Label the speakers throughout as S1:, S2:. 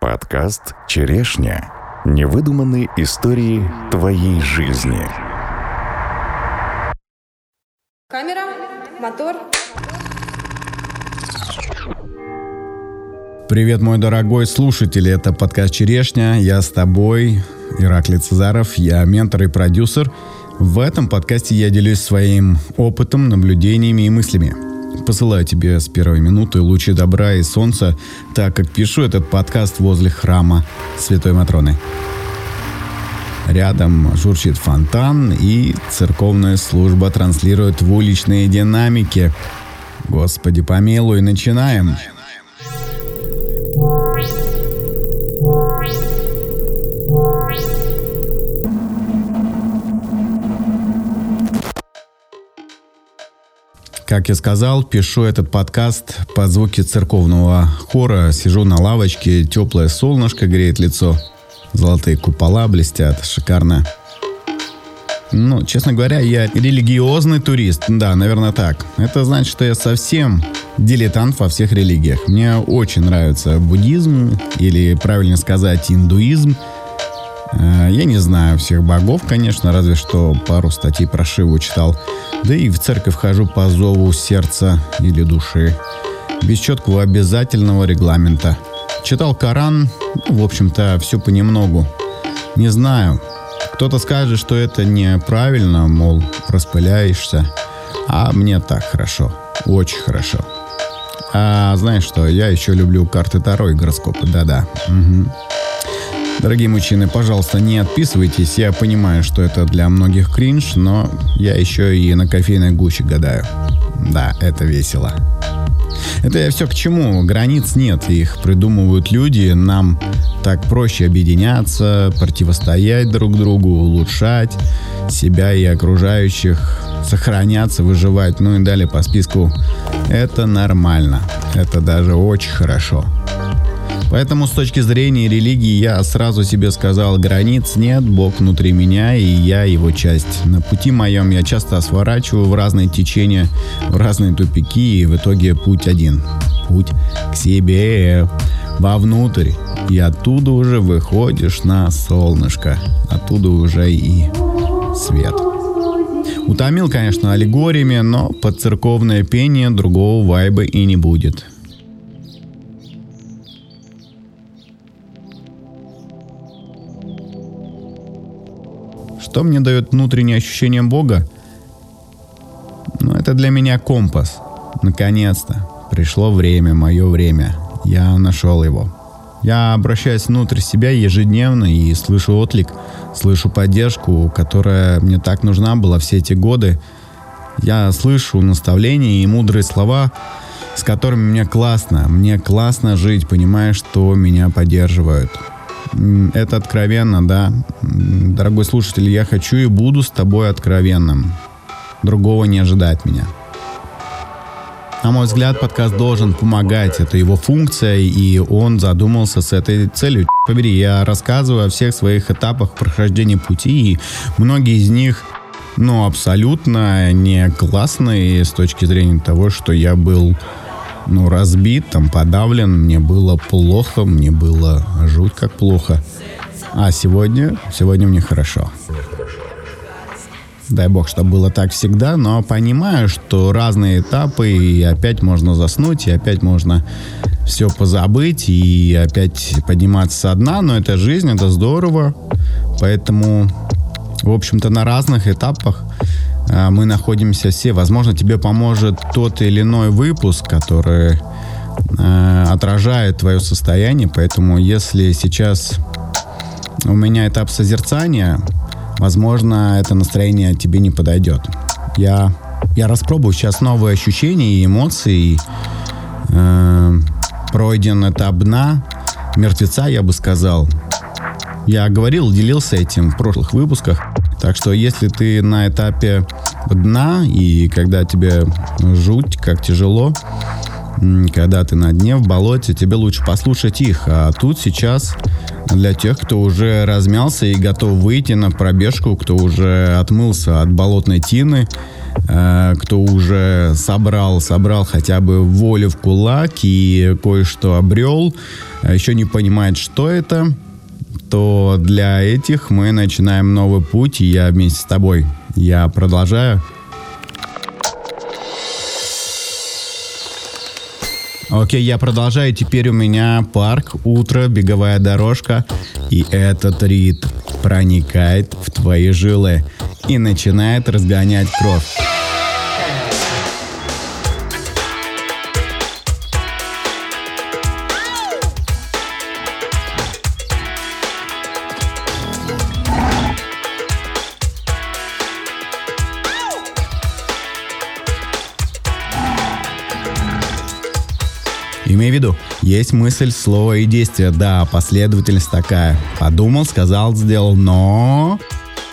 S1: Подкаст «Черешня». Невыдуманные истории твоей жизни.
S2: Камера, мотор.
S3: Привет, мой дорогой слушатель, это подкаст «Черешня», я с тобой, Ираклий Цезаров, я ментор и продюсер. В этом подкасте я делюсь своим опытом, наблюдениями и мыслями – Посылаю тебе с первой минуты лучи добра и солнца, так как пишу этот подкаст возле храма Святой Матроны. Рядом журчит фонтан, и церковная служба транслирует в уличные динамики. Господи помилуй, начинаем. Начинаем. Как я сказал, пишу этот подкаст под звуки церковного хора. Сижу на лавочке, теплое солнышко греет лицо. Золотые купола блестят, шикарно. Ну, честно говоря, я религиозный турист. Да, наверное, так. Это значит, что я совсем дилетант во всех религиях. Мне очень нравится буддизм, или, правильно сказать, индуизм – я не знаю всех богов, конечно, разве что пару статей про Шиву читал. Да и в церковь хожу по зову сердца или души. Без четкого обязательного регламента. Читал Коран, ну, в общем-то, все понемногу. Не знаю. Кто-то скажет, что это неправильно, мол, распыляешься. А мне так хорошо. Очень хорошо. А знаешь что, я еще люблю карты Таро и гороскопы. Да-да. Угу. Дорогие мужчины, пожалуйста, не отписывайтесь. Я понимаю, что это для многих кринж, но я еще и на кофейной гуще гадаю. Да, это весело. Это я все к чему. Границ нет, их придумывают люди. Нам так проще объединяться, противостоять друг другу, улучшать себя и окружающих, сохраняться, выживать, ну и далее по списку. Это нормально. Это даже очень хорошо. Поэтому с точки зрения религии я сразу себе сказал, границ нет, Бог внутри меня, и я его часть. На пути моем я часто сворачиваю в разные течения, в разные тупики, и в итоге путь один. Путь к себе, вовнутрь. И оттуда уже выходишь на солнышко. Оттуда уже и свет. Утомил, конечно, аллегориями, но под церковное пение другого вайба и не будет. Что мне дает внутреннее ощущение Бога? Ну, это для меня компас. Наконец-то. Пришло время, мое время. Я нашел его. Я обращаюсь внутрь себя ежедневно и слышу отлик, слышу поддержку, которая мне так нужна была все эти годы. Я слышу наставления и мудрые слова, с которыми мне классно. Мне классно жить, понимая, что меня поддерживают. Это откровенно, да. Дорогой слушатель, я хочу и буду с тобой откровенным. Другого не ожидает меня. На мой взгляд, подкаст должен помогать. Это его функция, и он задумался с этой целью. Побери, я рассказываю о всех своих этапах прохождения пути, и многие из них ну, абсолютно не классные с точки зрения того, что я был ну, разбит, там, подавлен, мне было плохо, мне было жуть как плохо. А сегодня, сегодня мне хорошо. Дай бог, чтобы было так всегда, но понимаю, что разные этапы, и опять можно заснуть, и опять можно все позабыть, и опять подниматься со дна, но это жизнь, это здорово. Поэтому, в общем-то, на разных этапах а, мы находимся все. Возможно, тебе поможет тот или иной выпуск, который э, отражает твое состояние. Поэтому, если сейчас у меня этап созерцания, возможно, это настроение тебе не подойдет. Я, я распробую сейчас новые ощущения и эмоции. Э, пройден этап дна, мертвеца, я бы сказал. Я говорил, делился этим в прошлых выпусках. Так что если ты на этапе дна, и когда тебе жуть, как тяжело, когда ты на дне в болоте, тебе лучше послушать их. А тут сейчас Для тех, кто уже размялся и готов выйти на пробежку, кто уже отмылся от болотной тины, э, кто уже собрал, собрал хотя бы волю в кулак и кое-что обрел, а еще не понимает, что это, то для этих мы начинаем новый путь, и я вместе с тобой. Я продолжаю. Окей, я продолжаю. Теперь у меня парк, утро, беговая дорожка. И этот ритм проникает в твои жилы и начинает разгонять кровь. Имей в виду, есть мысль, слово и действие. Да, последовательность такая. Подумал, сказал, сделал, но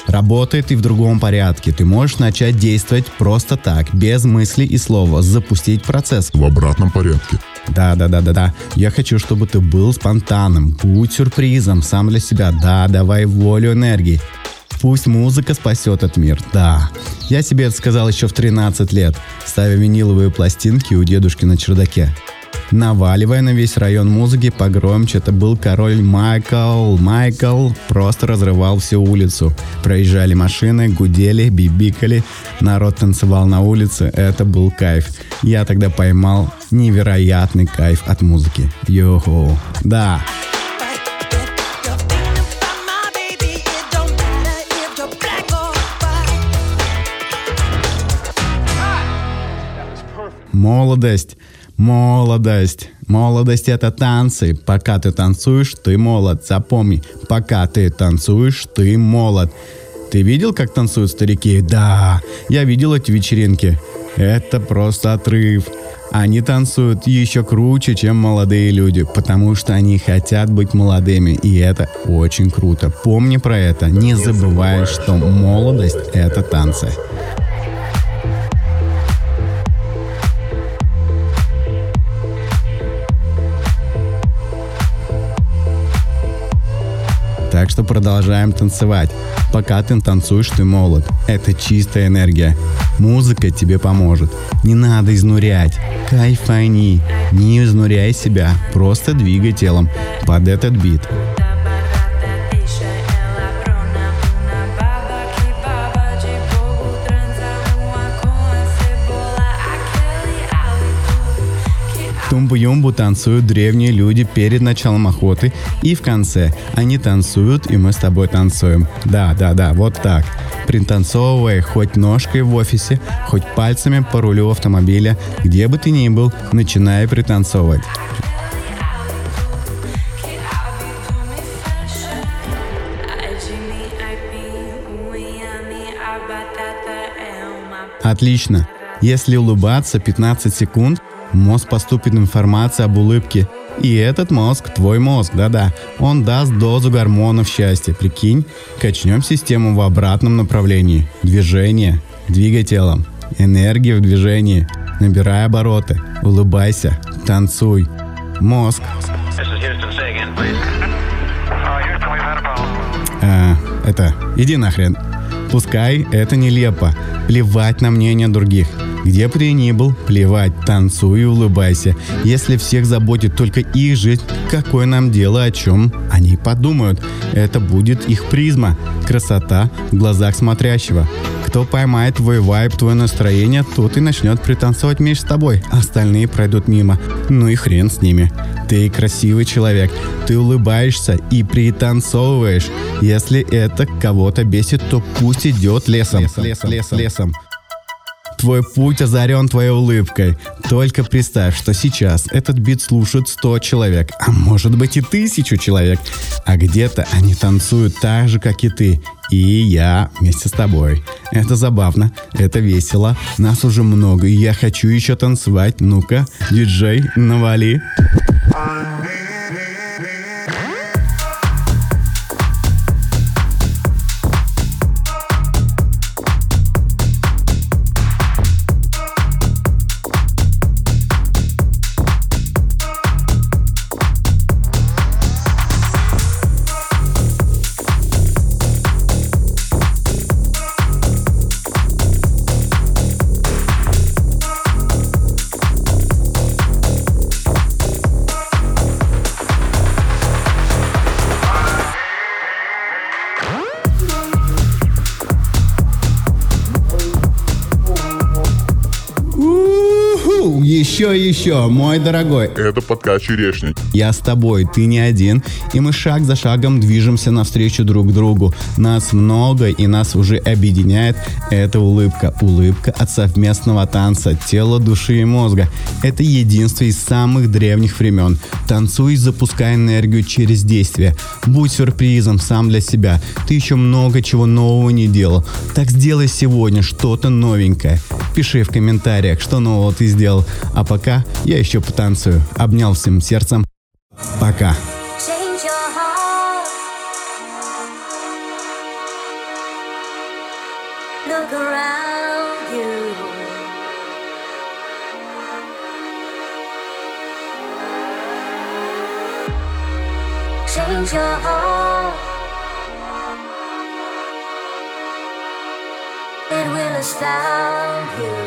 S3: работает и в другом порядке. Ты можешь начать действовать просто так, без мысли и слова, запустить процесс.
S4: В обратном порядке.
S3: Да, да, да, да, да. Я хочу, чтобы ты был спонтанным, будь сюрпризом, сам для себя. Да, давай волю энергии. Пусть музыка спасет этот мир, да. Я себе это сказал еще в 13 лет, ставя виниловые пластинки у дедушки на чердаке наваливая на весь район музыки погромче. Это был король Майкл. Майкл просто разрывал всю улицу. Проезжали машины, гудели, бибикали. Народ танцевал на улице. Это был кайф. Я тогда поймал невероятный кайф от музыки. Йохо. Да. Молодость Молодость. Молодость это танцы. Пока ты танцуешь, ты молод. Запомни, пока ты танцуешь, ты молод. Ты видел, как танцуют старики? Да, я видел эти вечеринки. Это просто отрыв. Они танцуют еще круче, чем молодые люди, потому что они хотят быть молодыми, и это очень круто. Помни про это, не забывай, что молодость — это танцы. Так что продолжаем танцевать. Пока ты танцуешь, ты молод. Это чистая энергия. Музыка тебе поможет. Не надо изнурять. Кайфани. Не изнуряй себя. Просто двигай телом под этот бит. Тумбу-юмбу танцуют древние люди перед началом охоты и в конце. Они танцуют, и мы с тобой танцуем. Да, да, да, вот так. Пританцовывая хоть ножкой в офисе, хоть пальцами по рулю автомобиля, где бы ты ни был, начинай пританцовывать. Отлично. Если улыбаться 15 секунд, мозг поступит информация об улыбке. И этот мозг, твой мозг, да-да, он даст дозу гормонов счастья. Прикинь, качнем систему в обратном направлении. Движение, двигай телом, энергия в движении, набирай обороты, улыбайся, танцуй. Мозг. А, это, иди нахрен. Пускай это нелепо. Плевать на мнение других. Где бы ты ни был, плевать, танцуй и улыбайся. Если всех заботит только их жизнь, какое нам дело, о чем они подумают? Это будет их призма. Красота в глазах смотрящего. Кто поймает твой вайб, твое настроение, тот и начнет пританцовать вместе с тобой. Остальные пройдут мимо. Ну и хрен с ними. Ты красивый человек. Ты улыбаешься и пританцовываешь. Если это кого-то бесит, то пусть идет лесом. Лесом, лесом, лесом. лесом. Твой путь озарен твоей улыбкой. Только представь, что сейчас этот бит слушают 100 человек, а может быть и тысячу человек. А где-то они танцуют так же, как и ты. И я вместе с тобой. Это забавно, это весело. Нас уже много, и я хочу еще танцевать. Ну-ка, диджей, навали. Еще и еще, мой дорогой.
S4: Это подкаст «Черешня».
S3: Я с тобой, ты не один. И мы шаг за шагом движемся навстречу друг другу. Нас много, и нас уже объединяет эта улыбка. Улыбка от совместного танца тела, души и мозга. Это единство из самых древних времен. Танцуй, запускай энергию через действие. Будь сюрпризом сам для себя. Ты еще много чего нового не делал. Так сделай сегодня что-то новенькое. Пиши в комментариях, что нового ты сделал. А пока я еще потанцую. Обнял всем сердцем. Пока.
S5: Change your heart. It will astound you.